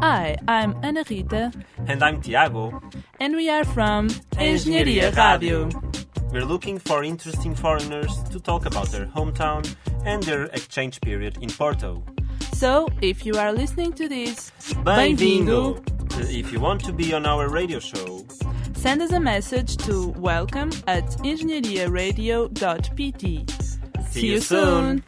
Hi, I'm Ana Rita, And I'm Tiago. and we are from Engenharia Radio. We're looking for interesting foreigners to talk about their hometown and their exchange period in Porto. So, if you are listening to this, Bem-vindo! If you want to be on our radio show, send us a message to welcome at engenhariaradio.pt. See you soon.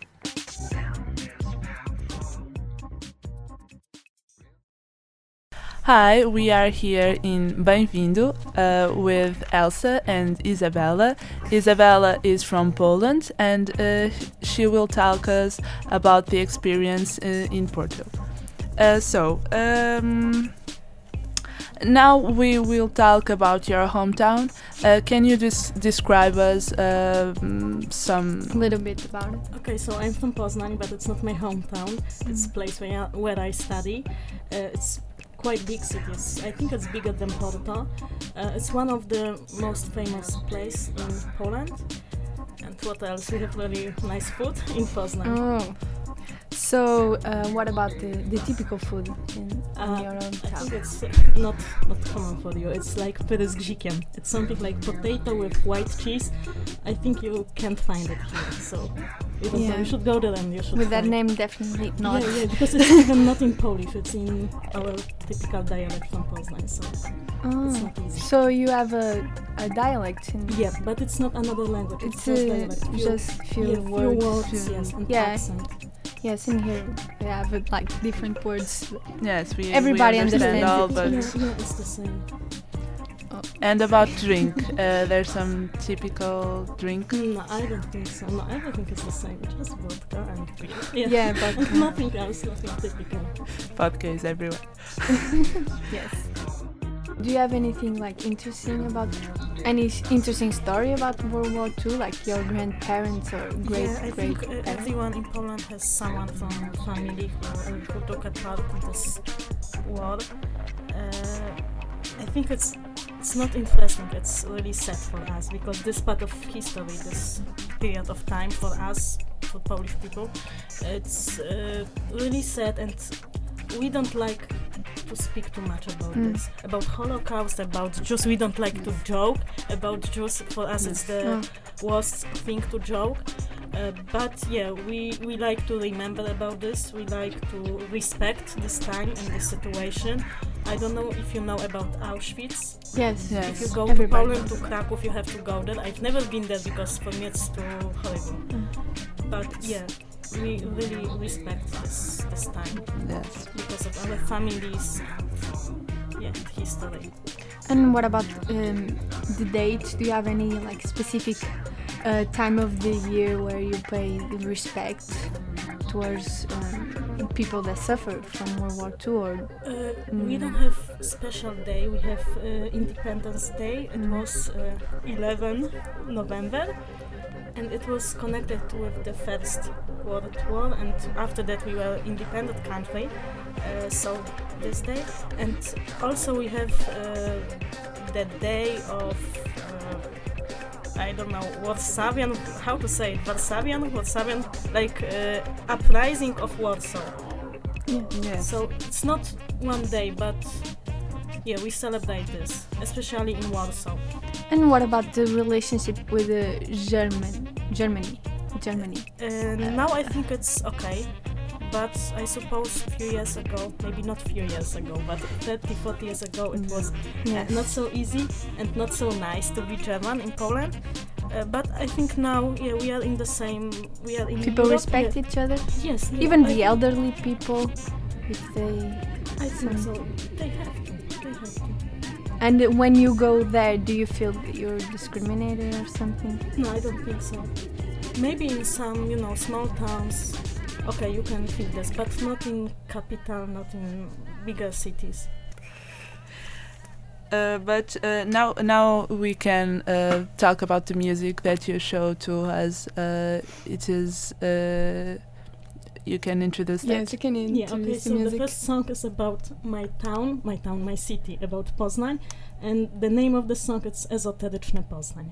Hi, we are here in Bem-vindo uh, with Elsa and Isabella. Isabella is from Poland and uh, she will talk us about the experience uh, in Porto. Uh, so, um, now we will talk about your hometown. Uh, can you just describe us um, some? a little bit about it. Okay, so I'm from Poznań, but it's not my hometown. It's a place where, where I study. Uh, it's quite big cities. I think it's bigger than Porto. Uh, it's one of the most famous place in Poland. And what else? We have really nice food in Poznań. Oh. So, uh, what about the, the typical food in, in Uh, your own town? I think it's not not common for you. It's like pyry z gzikiem. It's something like potato with white cheese. I think you can't find it here. So you, don't know. Yeah. you should go there and you should With that find name, definitely not. Yeah, yeah, because it's even not in Polish, it's in our typical dialect from Poznań, so it's Oh. not easy. So you have a, a dialect in Yeah, but it's not another language, it's, It's just uh, dialect. Few- just few yeah, few words. words, few- yes, and yeah, accent. yes. In here we have like different words. Yes, we Everybody we understand understands all, it. but Yeah, yeah, it's the same. And about drink, uh, there's some typical drink. No, I don't think so. No, everything is the same, just vodka and beer. Yeah, but and nothing else, nothing typical. Vodka is everywhere. yes. Do you have anything like interesting about any s- interesting story about World War II, like your grandparents or great yeah, I great think uh, parents? everyone in Poland has someone from family who, who took a part in this war. Uh, I think it's it's not interesting. It's really sad for us because this part of history, this period of time for us, for Polish people, it's uh, really sad, and we don't like to speak too much about Mm. this. About Holocaust, about Jews, we don't like to joke about Jews. For us, it's the worst thing to joke. Uh, but yeah, we, we like to remember about this. We like to respect this time and this situation. I don't know if you know about Auschwitz. Yes. Yeah. If you go Everybody to Poland to. Krakow, you have to go there. I've never been there because for me it's too horrible. Mm. But yeah, we really respect this this time Yes. because of our families and yeah, history. And what about um, the date? Do you have any like specific uh, time of the year where you pay respect towards um, people that suffered from World War II? Or Uh, We Mm. don't have special day. We have uh, Independence Day. It Mm. was uh, 11 November, and it was connected with the First World War. And after that, we were independent country. Uh, so this day, and also we have uh, the day of. Uh, I don't know Warsawian. How to say it? Warsawian, Warsawian, like uh, uprising of Warsaw. Yes. So it's not one day, but yeah, we celebrate this, especially in Warsaw. and what about the relationship with the German Germany? Germany. And now I think it's okay, but I suppose a few years ago, maybe not a few years ago, but 30, 40 years ago, it mm. was Yes. not so easy and not so nice to be German in Poland. Uh, but I think now, yeah, we are in the same. We are in people Europe, respect yeah. each other. Yes, yeah, Even I the elderly people, if they. I think so. They have to. They have to. And when you go there, do you feel that you're discriminated or something? No, I don't think so. Maybe in some, you know, small towns, okay, you can feel this, but not in capital, not in bigger cities. Uh, but uh, now, now we can uh, talk about the music that you show to us. Uh, it is. Uh, you can introduce that. you can introduce Yeah, okay, so the first song is about my town, my town, my city, about Poznań, and the name of the song is Ezoteryczny Poznań.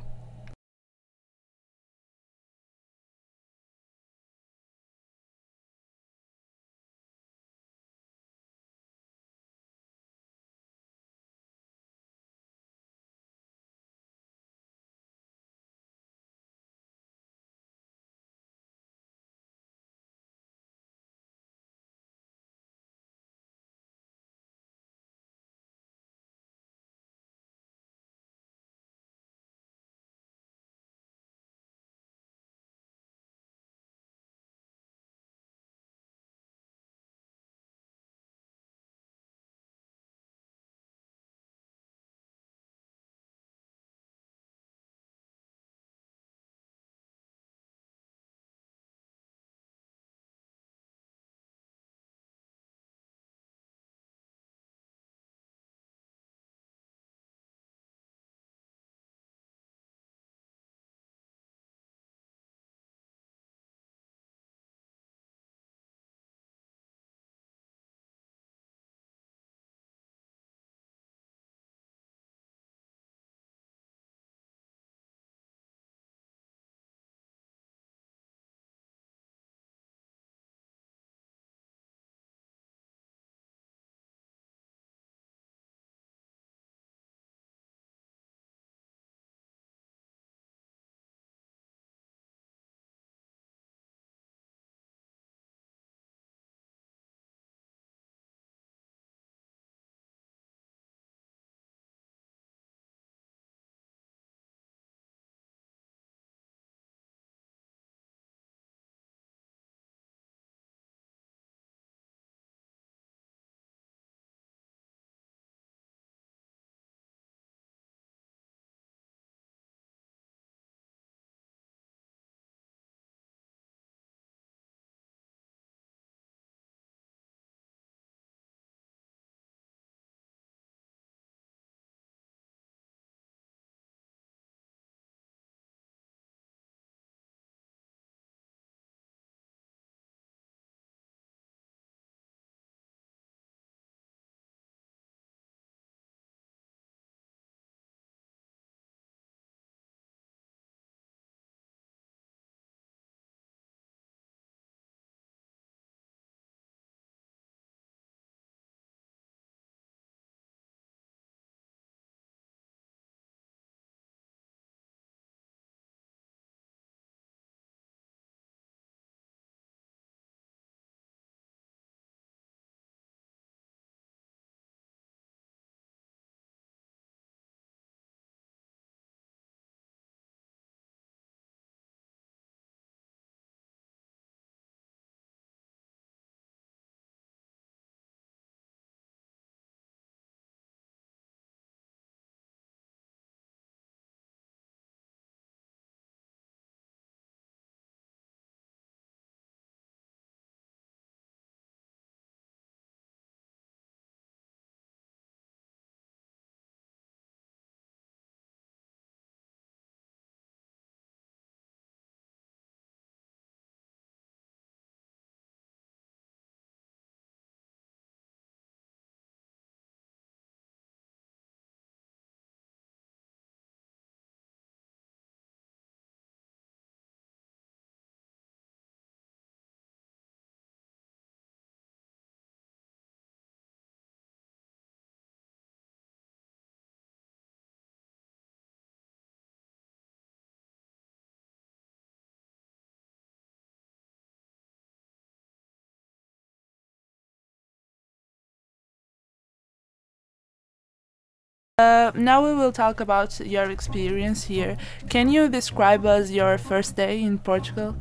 Uh, now we will talk about your experience here. Can you describe us your first day in Portugal?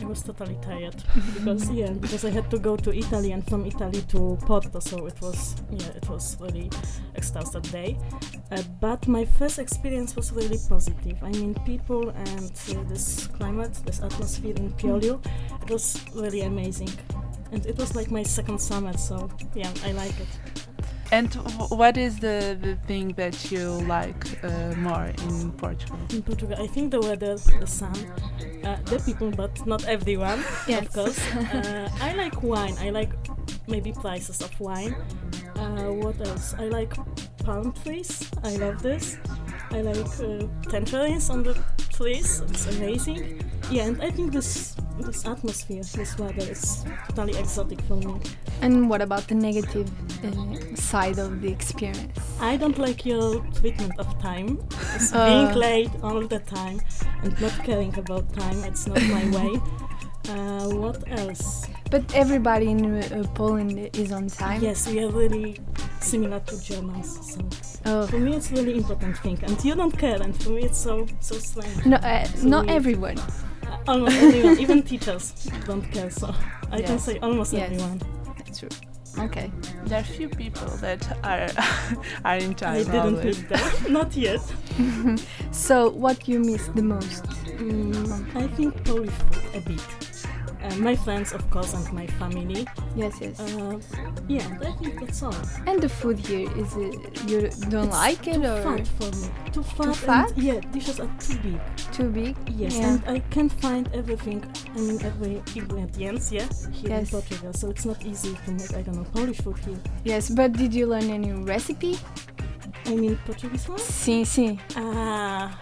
I was totally tired because yeah, because I had to go to Italy and from Italy to Porto, so it was yeah, it was really exhausted day. Uh, but my first experience was really positive. I mean, people and uh, this climate, this atmosphere in Piolio, it was really amazing, and it was like my second summer. So yeah, I like it. And what is the, the thing that you like uh, more in Portugal? In Portugal, I think the weather, the sun, uh, the people, but not everyone, Yes. of course. Uh, I like wine. I like maybe prices of wine. Uh, what else? I like palm trees. I love this. I like uh, tangerines on the trees. It's amazing. Yeah, and I think this this atmosphere, this weather is totally exotic for me. And what about the negative uh, side of the experience? I don't like your treatment of time. Uh. being late all the time and not caring about time. It's not my way. Uh, what else? But everybody in uh, Poland is on time. Yes, we are really similar to Germans. So Oh. for me, it's really important thing, and you don't care, and for me, it's so so strange. No, uh, So not weird. everyone. Uh, almost everyone, even teachers, don't care. So I can say almost Yes. everyone. That's true. Okay. There are few people that are are in time I didn't always. meet that, not yet. So, what you miss the most? Mm, I think Polish food a bit. Uh, my friends, of course, and my family. Yes, yes. Uh, yeah, I think that's all. and the food here is it you don't It's like it too or fat for me. Too fat. fat? And, yeah, dishes are too big. too big? Yes, Yeah. and I can't find everything. I mean, every ingredients. Yeah, here Yes. in Portugal, so it's not easy to make. I don't know Polish food here. Yes, but did you learn any recipe? I mean Portuguese one. Sim, sim. Ah,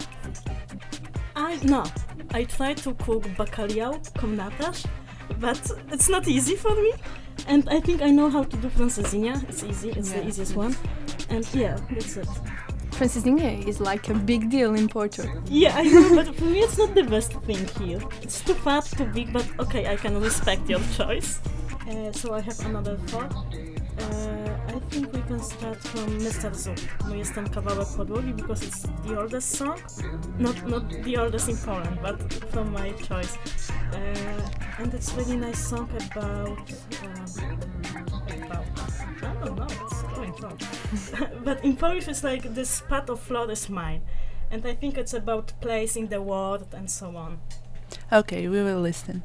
I no. I try to cook bacalhau com natas, but it's not easy for me. And I think I know how to do francesinha. It's easy. It's the Yeah. easiest one. And yeah, that's it. Francesinha is like a big deal in Porto. Yeah, I know, but for me it's not the best thing here. It's too fat, too big, but okay, I can respect your choice. Uh, so I have another thought. Uh, I think we can start from Mr. Zoob. No jestem kawałek podłogi because it's the oldest song. Not not the oldest in Poland, but from my choice. Uh, and it's really nice song about um, about I don't know, going but in Polish it's like this part of floor is mine. And I think it's about place in the world and so on. Okay, we will listen.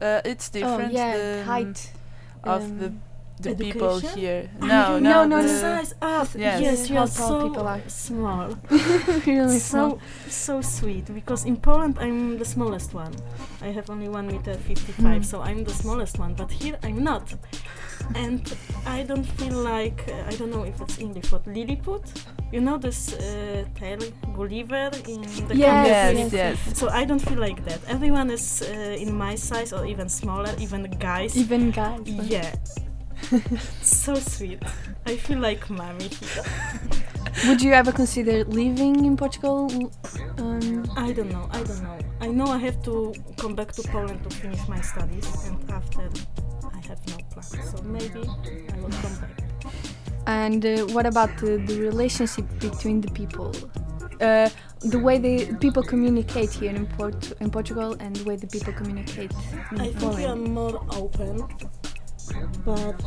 Uh, it's different. Oh yeah, the, um, height of um, the the people here. No, no, no, no, the the, size. Ah, yes. yes, you How are tall so people are. small. really small. so so sweet because in Poland I'm the smallest one. I have only one meter fifty-five, Mm. so I'm the smallest one. But here I'm not, and I don't feel like uh, I don't know if it's English, but Lilliput. You know this uh, tale Gulliver in the Yes, yes, yes. So I don't feel like that. Everyone is uh, in my size or even smaller, even guys. Even guys. yeah. so sweet. I feel like mommy here. Would you ever consider living in Portugal? Um, I don't know. I don't know. I know I have to come back to Poland to finish my studies, and after have no plan. So maybe I will come back. and uh, what about the, the relationship between the people? Uh, the way the people communicate here in, Port- in Portugal and the way the people communicate in I think we are more open, but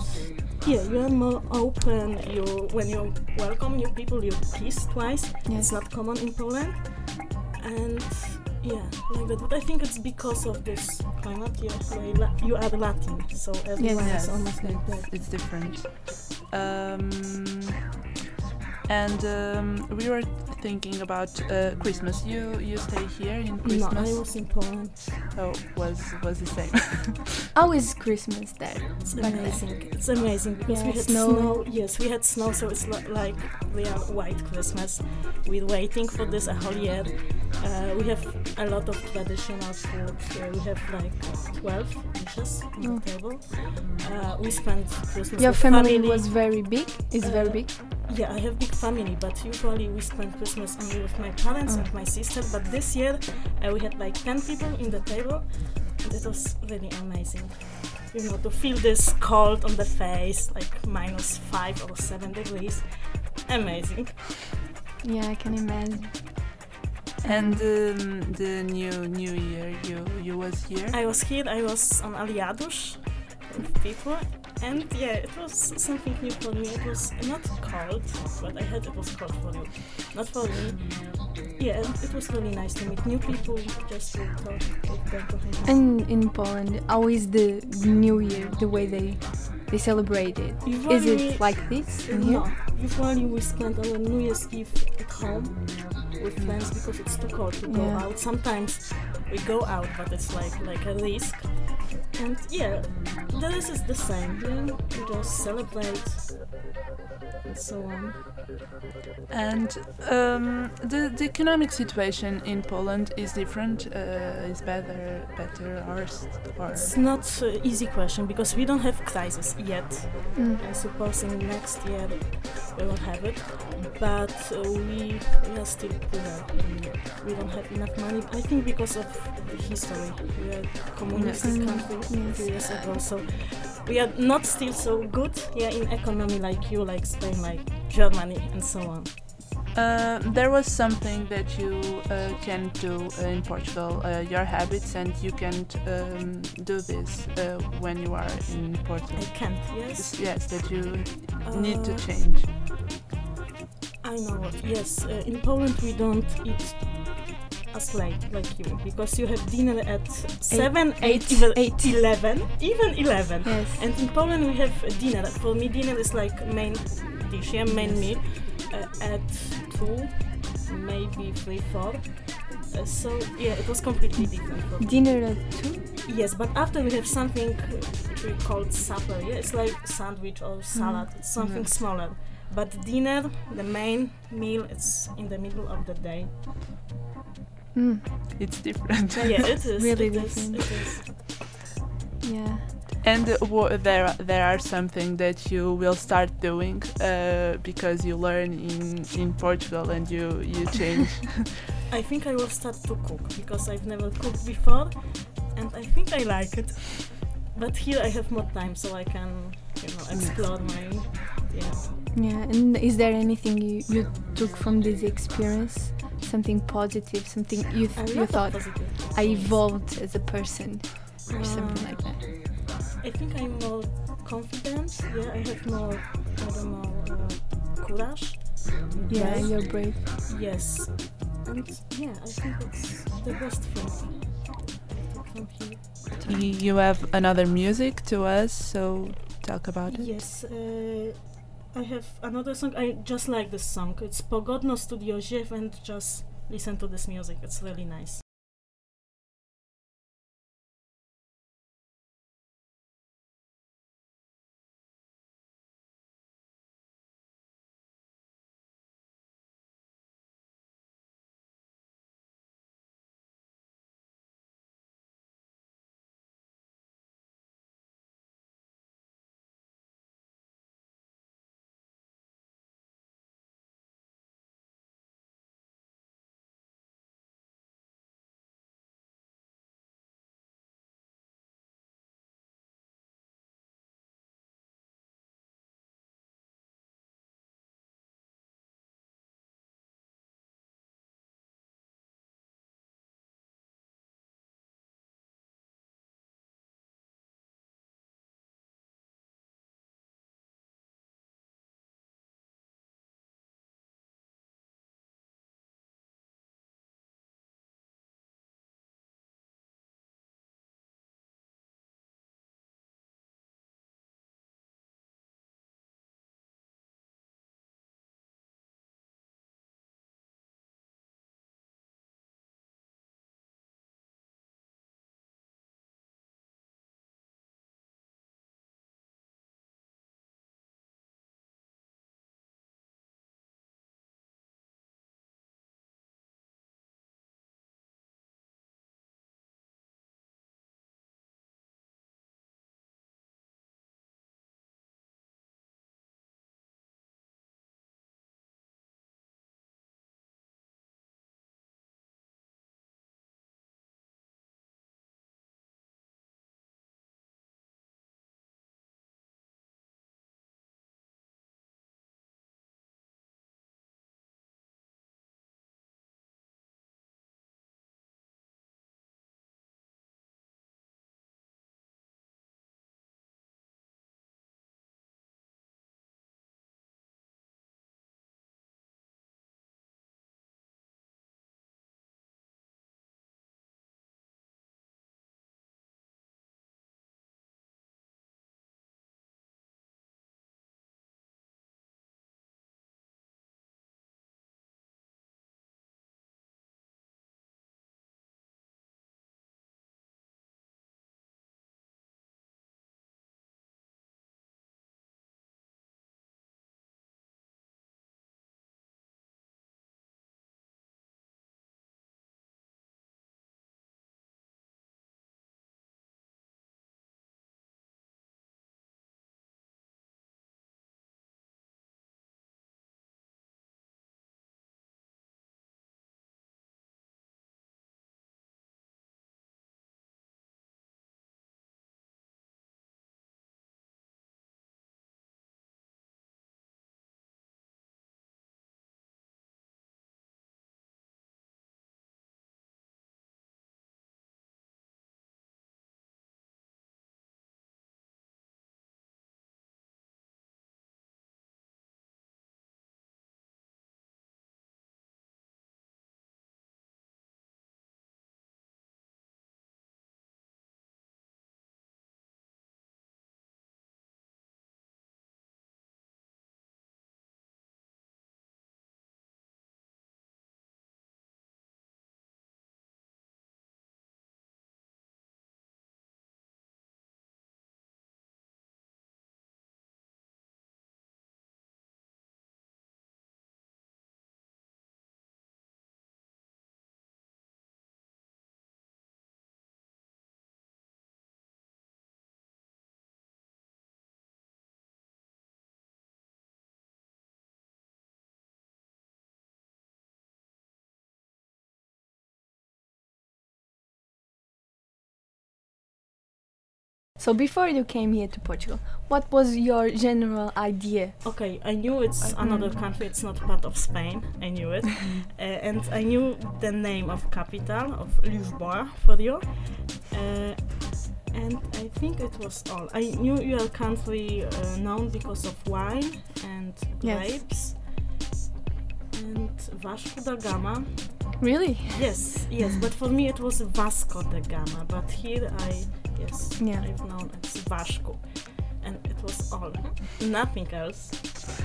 yeah, you are more open. You when you welcome new people, you kiss twice. Yes. It's not common in Poland, and yeah, like that. But I think it's because of this climate. Yeah, you are Latin, so everyone Yes, is almost like that. it's, it's different. Um, and um, we were thinking about uh, Christmas. You you stay here in Christmas? No, Christmas? I was in Poland. Oh, was was the same. How is Christmas there? It's amazing. It's amazing because Yeah, we had snow. snow. Yes, we had snow, so it's li- like we are white Christmas. We're waiting for this a whole year. Uh, we have a lot of traditional food. Uh, we have like 12 dishes on Mm. the table. Uh, we spend Christmas Your with family was very big. Is very Uh, big. Yeah, I have big family, but usually we spend Christmas only with my parents Mm. and my sister. But this year uh, we had like 10 people in the table, and it was really amazing. You know, to feel this cold on the face, like minus five or seven degrees. Amazing. Yeah, I can imagine. and um, the new New Year, you you was here. I was here, I was on Aliados with people, and yeah, it was something new for me. It was not cold, but I heard it was cold for you, not for me. Yeah, and it was really nice to meet new people, just to talk with them. to hang out. And in Poland, how is the New Year? The way they they celebrate it? Is Usually- it like this in here? Usually we spend our New Year's Eve at home with friends because it's too cold to go Yeah. out. Sometimes we go out, but it's like like a risk. And yeah, the rest is the same. Yeah, we just celebrate and so on. And um, the the economic situation in Poland is different. Uh, is better, better, or or It's not an easy question because we don't have crisis yet. Mm. I suppose in next year we will have it, but uh, we we are still poor. We, we don't have enough money. I think because of the history. We are a communist Mm, country few years ago, so we are not still so good here in economy like you, like Spain, like Germany, and so on. Uh, there was something that you uh, can do uh, in Portugal, uh, your habits, and you can't um, do this uh, when you are in Portugal. I can't. Yes. Yes, that you need to Uh, change. I know. Yes, uh, in Poland we don't eat as late like you because you have dinner at seven, eight, eight, even eight. eleven, even eleven. Yes. And in Poland we have dinner. For me, dinner is like main dish, yeah, main Yes. meal uh, at two, maybe three, four. Uh, so yeah, it was completely different. Dinner at two. Yes, but after we have something which we call supper. Yeah, it's like sandwich or salad. It's something Yes. smaller. But dinner, the main meal, it's in the middle of the day. Mm. It's different. Yeah, it is. Really it is, different. it is. Yeah. And uh, wha- there are- there are something that you will start doing uh, because you learn in in Portugal and you you change. I think I will start to cook because I've never cooked before, and I think I like it. But here I have more time, so I can, you know, explore my, yeah. Yeah. And is there anything you, you took from this experience? Something positive, something you th- you thought I evolved as a person or Uh, something like that. I think I'm more confident. Yeah, I have more, I don't know, uh, courage. Yeah, Yes. you're brave. Yes, and yeah, I think it's the best thing. from You have another music to us, so talk about it. Yes, uh, I have another song. I just like this song. It's Pogodno Studio Ziew, and just listen to this music. It's really nice. So before you came here to Portugal, what was your general idea? Okay, I knew it's another country. It's not part of Spain. I knew it, uh, and I knew the name of capital of Lisboa for you. Uh, and I think it was all. I knew your country uh, known because of wine and Yes. grapes. And Vasco da Gama Really? Yes, yes, but for me it was Vasco da Gama, but here I, yes, Yeah. I've known it's Vasco. And it was all, nothing else.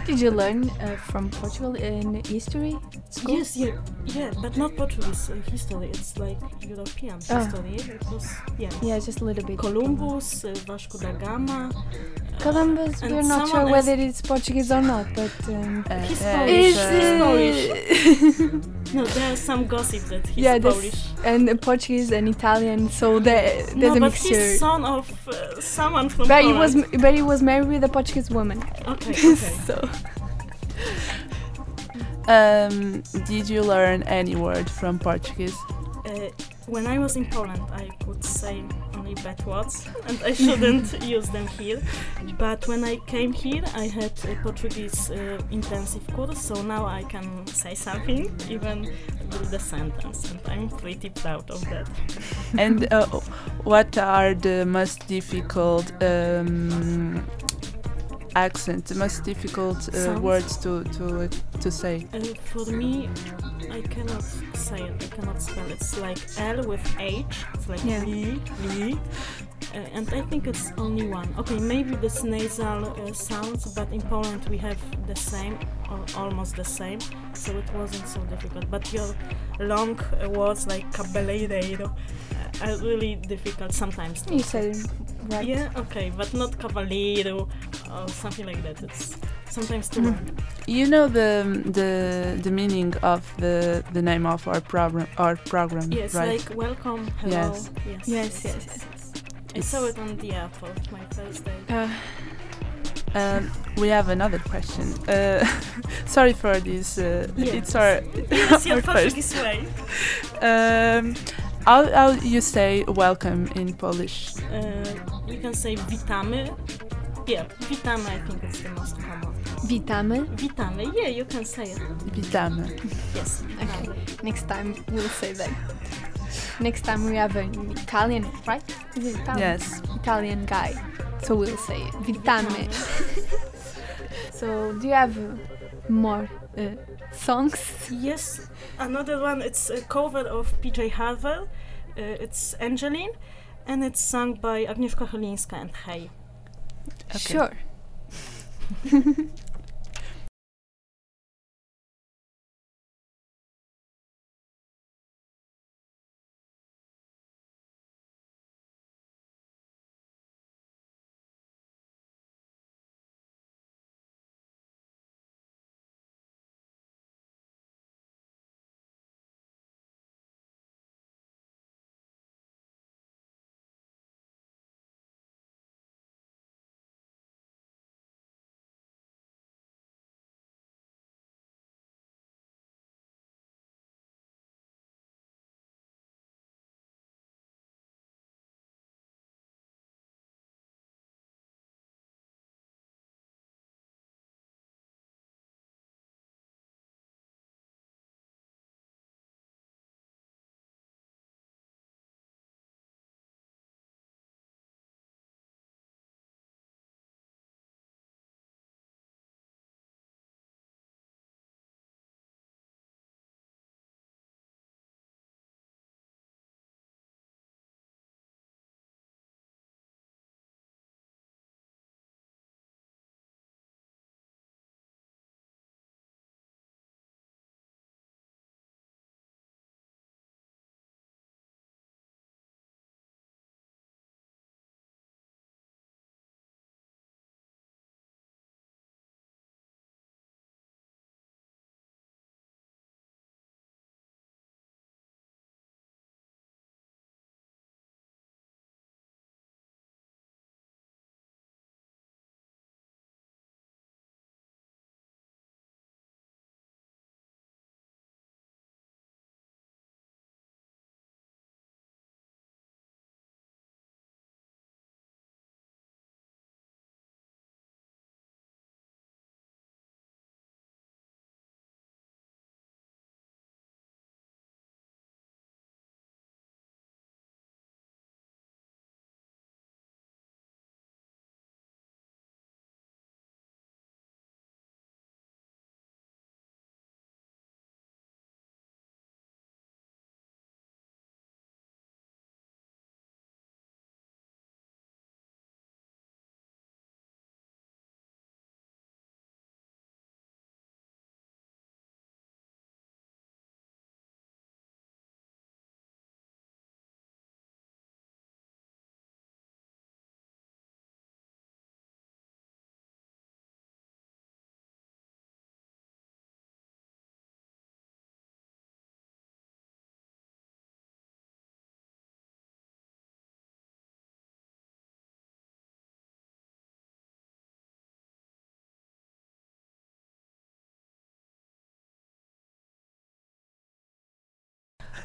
Did you learn uh, from Portugal in history school? Yes, yeah, yeah, but not Portuguese uh, history, it's like European Oh. history. It was, yeah. Yeah, just a little bit. Columbus, uh, Vasco da Gama. uh, Columbus, and we're not sure whether it's Portuguese or not, but um, Uh, He's Polish. it's, He's uh, Polish. No, there's some gossip that he's yeah, this Polish. and uh, Portuguese and Italian, so there, there's no, a but mixture. he's son of uh, someone from But he Poland. was, he was married with a Portuguese woman. Okay, okay. so Um, did you learn any word from Portuguese? Uh, when I was in Poland, I could say only bad words, and I shouldn't use them here. But when I came here, I had a Portuguese uh, intensive course, so now I can say something, even with the sentence, and I'm pretty proud of that. and uh, what are the most difficult um, accent, the most difficult uh, words to to to say? Uh, for me, I cannot say it. I cannot spell. It's like L with H. It's like Yeah. Li, Li. Uh, and I think it's only one. Okay, maybe this nasal uh, sounds, but in Poland we have the same or almost the same, so it wasn't so difficult. But your long uh, words like cabeleireiro uh, are really difficult sometimes. you say. said right. Yeah, okay, but not cavaleiro or something like that. It's sometimes too long. You know the the the meaning of the the name of our program our program, Yes, right? like welcome, hello. Yes. Yes, Yes, yes, yes. I saw it on the airport my first day. Uh, Um, we have another question. Uh, sorry for this. Uh, Yes. It's our Yes, your our first. Portuguese way. Um, how how you say welcome in Polish? Uh, we can say witamy. Yeah, witamy I think it's the most common. Witamy. Witamy, yeah, you can say it. Witamy. Yes, Okay. Next time we'll say that. Next time we have an Italian, right? Is it Italian? Yes. Italian guy. So we'll say it. Vitame. So do you have uh, more uh, songs? Yes, another one, it's a cover of PJ Harvey. Uh, it's Angelene, and it's sung by Agnieszka Chylińska and Hey. Okay. Sure.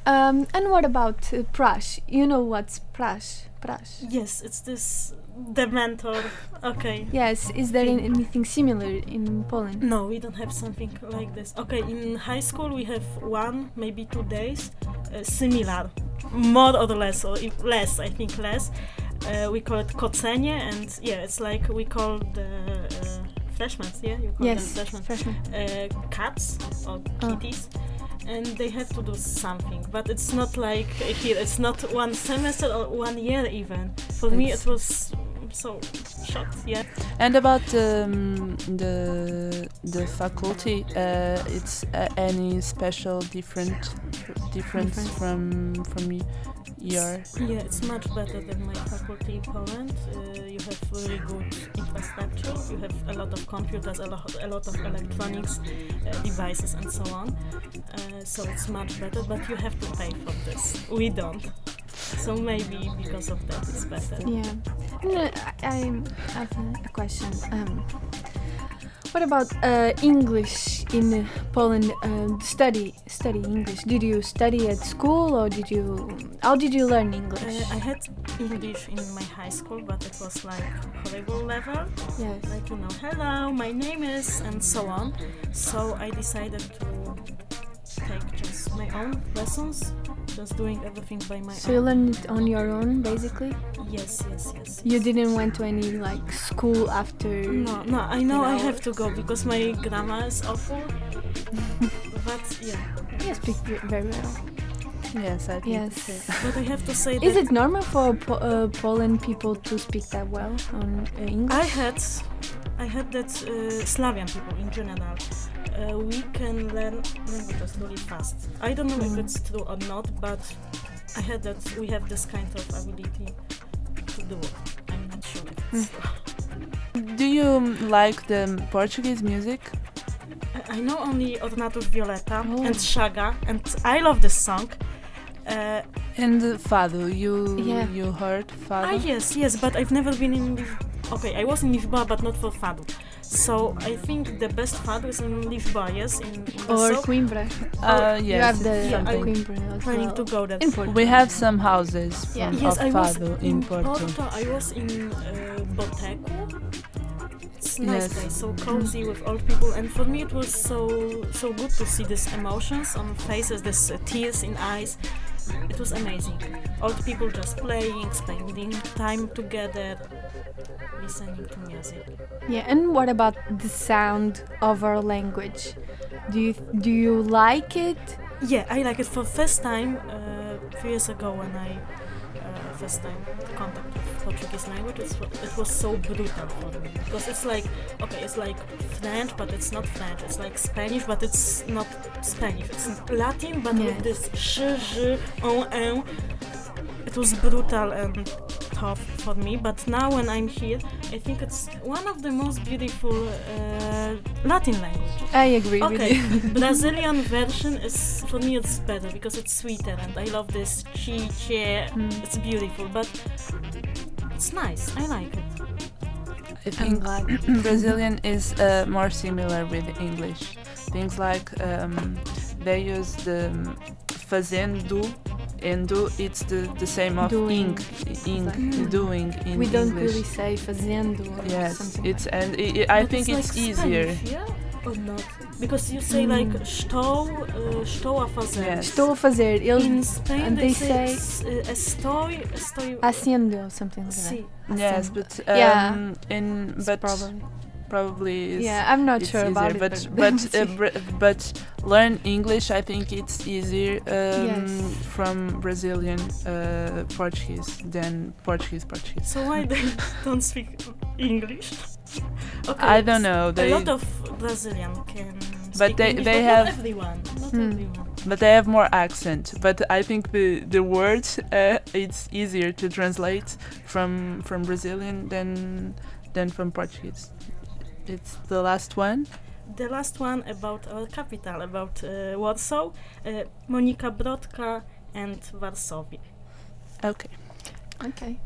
Um, and what about uh, praxe? You know what's praxe? Praxe. Yes, it's this Dementor. Okay. Yes. Is there an- anything similar in Poland? No, we don't have something like this. Okay, in high school we have one, maybe two days, uh, similar, more or less, or if less, I think less. Uh, we call it kocenie, and yeah, it's like we call the uh, freshmen, yeah, you call Yes. them freshmen, Freshman. uh, cats or Oh. And they have to do something, but it's not like here. It's not one semester or one year even. For me, it was so short. Yeah. And about um, the the faculty, uh, it's uh, any special different difference Difference. from from your Yeah, it's much better than my faculty in Poland. Uh, you have really good infrastructure. You have a lot of computers, a lot, a lot of electronics uh, devices, and so on. Uh, so it's much better, but you have to pay for this. We don't. So maybe because of that, it's better. Yeah. And, uh, I, I have a, question. Um, what about uh, English in Poland? Uh, study study English. Did you study at school or did you? How did you learn English? Uh, I had English in my high school, but it was like horrible level. yes. like you know hello my name is and so on so i decided to take just my own lessons just doing everything by my So you learned it on your own, basically. yes yes yes You yes. didn't went to any like school after. no no i know i have to go because my grammar is awful but yeah You speak very well. yes, I think Yes. the same. but i have to say Is it normal for po- uh, Poland people to speak that well on uh, English? i had i had that uh, slavian people in general uh, we can learn languages really fast i don't know Mm. if it's true or not but i heard that we have this kind of ability to do it i'm not sure if Mm. Do you like the Portuguese music? I- I know only Ornatos Violeta Oh. and Chaga, and I love this song. Uh, And the Fado, you Yeah. you heard Fado? ah, yes, yes, but I've never been in. Lis- okay, I was in Lisboa, but not for Fado. So I think the best Fado is in Lisboa, yes, in, in or. Coimbra? Uh, You yes, have the Yeah, I- something. Coimbra as Planning well. to go there. In Porto. We have some houses from Yeah. Yes, of I was Fado in in Porto. I was in uh, Boteco. It's nice Yes. place, so cozy with old people, and for me it was so so good to see these emotions on faces, this uh, tears in eyes. It was amazing. Old people just playing, spending time together, listening to music. Yeah, and what about the sound of our language? Do you do you like it? Yeah, I like it for first time uh, few years ago when I uh, first time contact Portuguese language. It's, it was so brutal for me because it's like okay, it's like French, but it's not French. It's like Spanish, but it's not Spanish. It's Latin, but Yes. with this sh, j, on, en. It was brutal and tough for me, but now when I'm here, I think it's one of the most beautiful uh, Latin languages. I agree Okay, with you. Brazilian version is for me it's better because it's sweeter and I love this chi che. Mm. It's beautiful, but it's nice. I like it. I I'm think glad. Brazilian is uh, more similar with English. Things like um, they use the um, fazendo and do. It's the, the same of Doing. ing, ing, Mm. doing in we don't English. really say fazendo or yes, something. it's like and i I But think it's, like easier. Spanish, yeah, or not? Because you say Mm. like estou, uh, estou a fazer. Yes. Estou a fazer. Eles In Spain and they, they say, say- s- uh, estoy, estoy. haciendo something like Sí. Yes, Haciendo. but um, Yeah. in that. but Probably. probably is Yeah, I'm not it's sure easier, about it. but but uh, but learn English. I think it's easier um, Yes. from Brazilian uh, Portuguese than Portuguese Portuguese. So why they don't speak English? okay, I don't know. A lot of Brazilian can But speak they- English, they but have- not everyone. Not Hmm. everyone. but they have more accent. But I think the the words uh, it's easier to translate from from Brazilian than than from Portuguese. It's the last one. The last one about our capital, about uh, Warsaw, uh, Monika Brodka and Varsovia. Okay. Okay.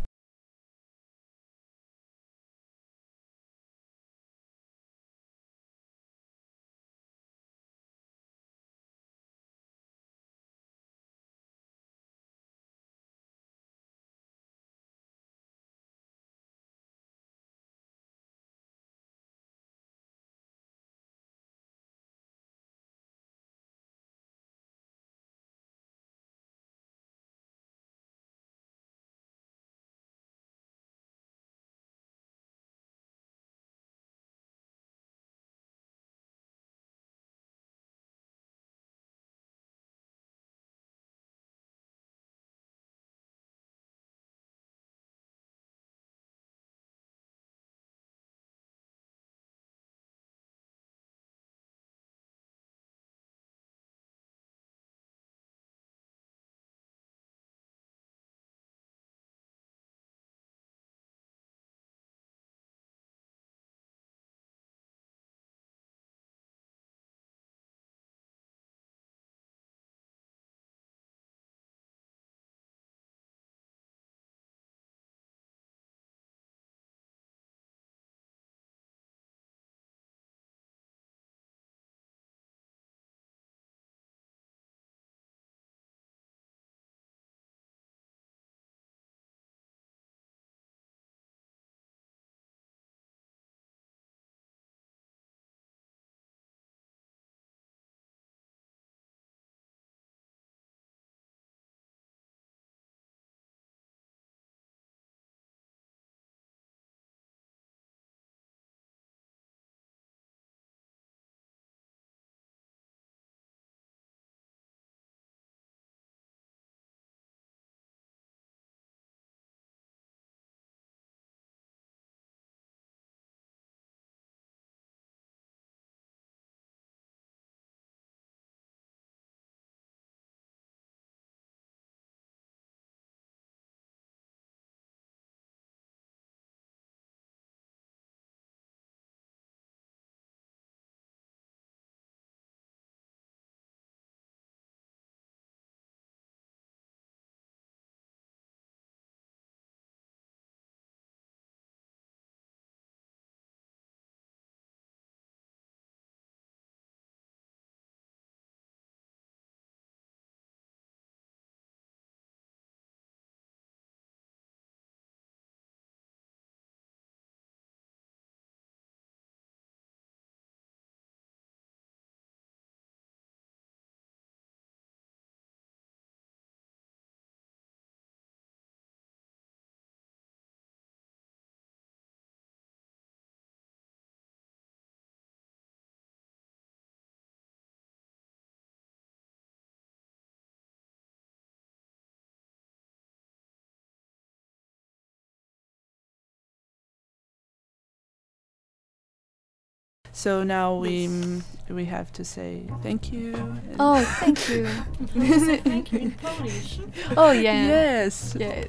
So now we mm, we have to say thank you. Oh, thank you. Thank you in Polish. oh yeah. Yes. Yes.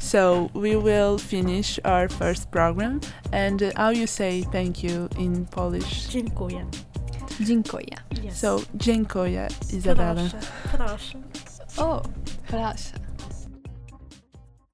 So we will finish our first program, and uh, how you say thank you in Polish? Dziękuję. Dziękuję. Yes. So dziękuję, Isabella. Proszę, proszę. Oh, proszę.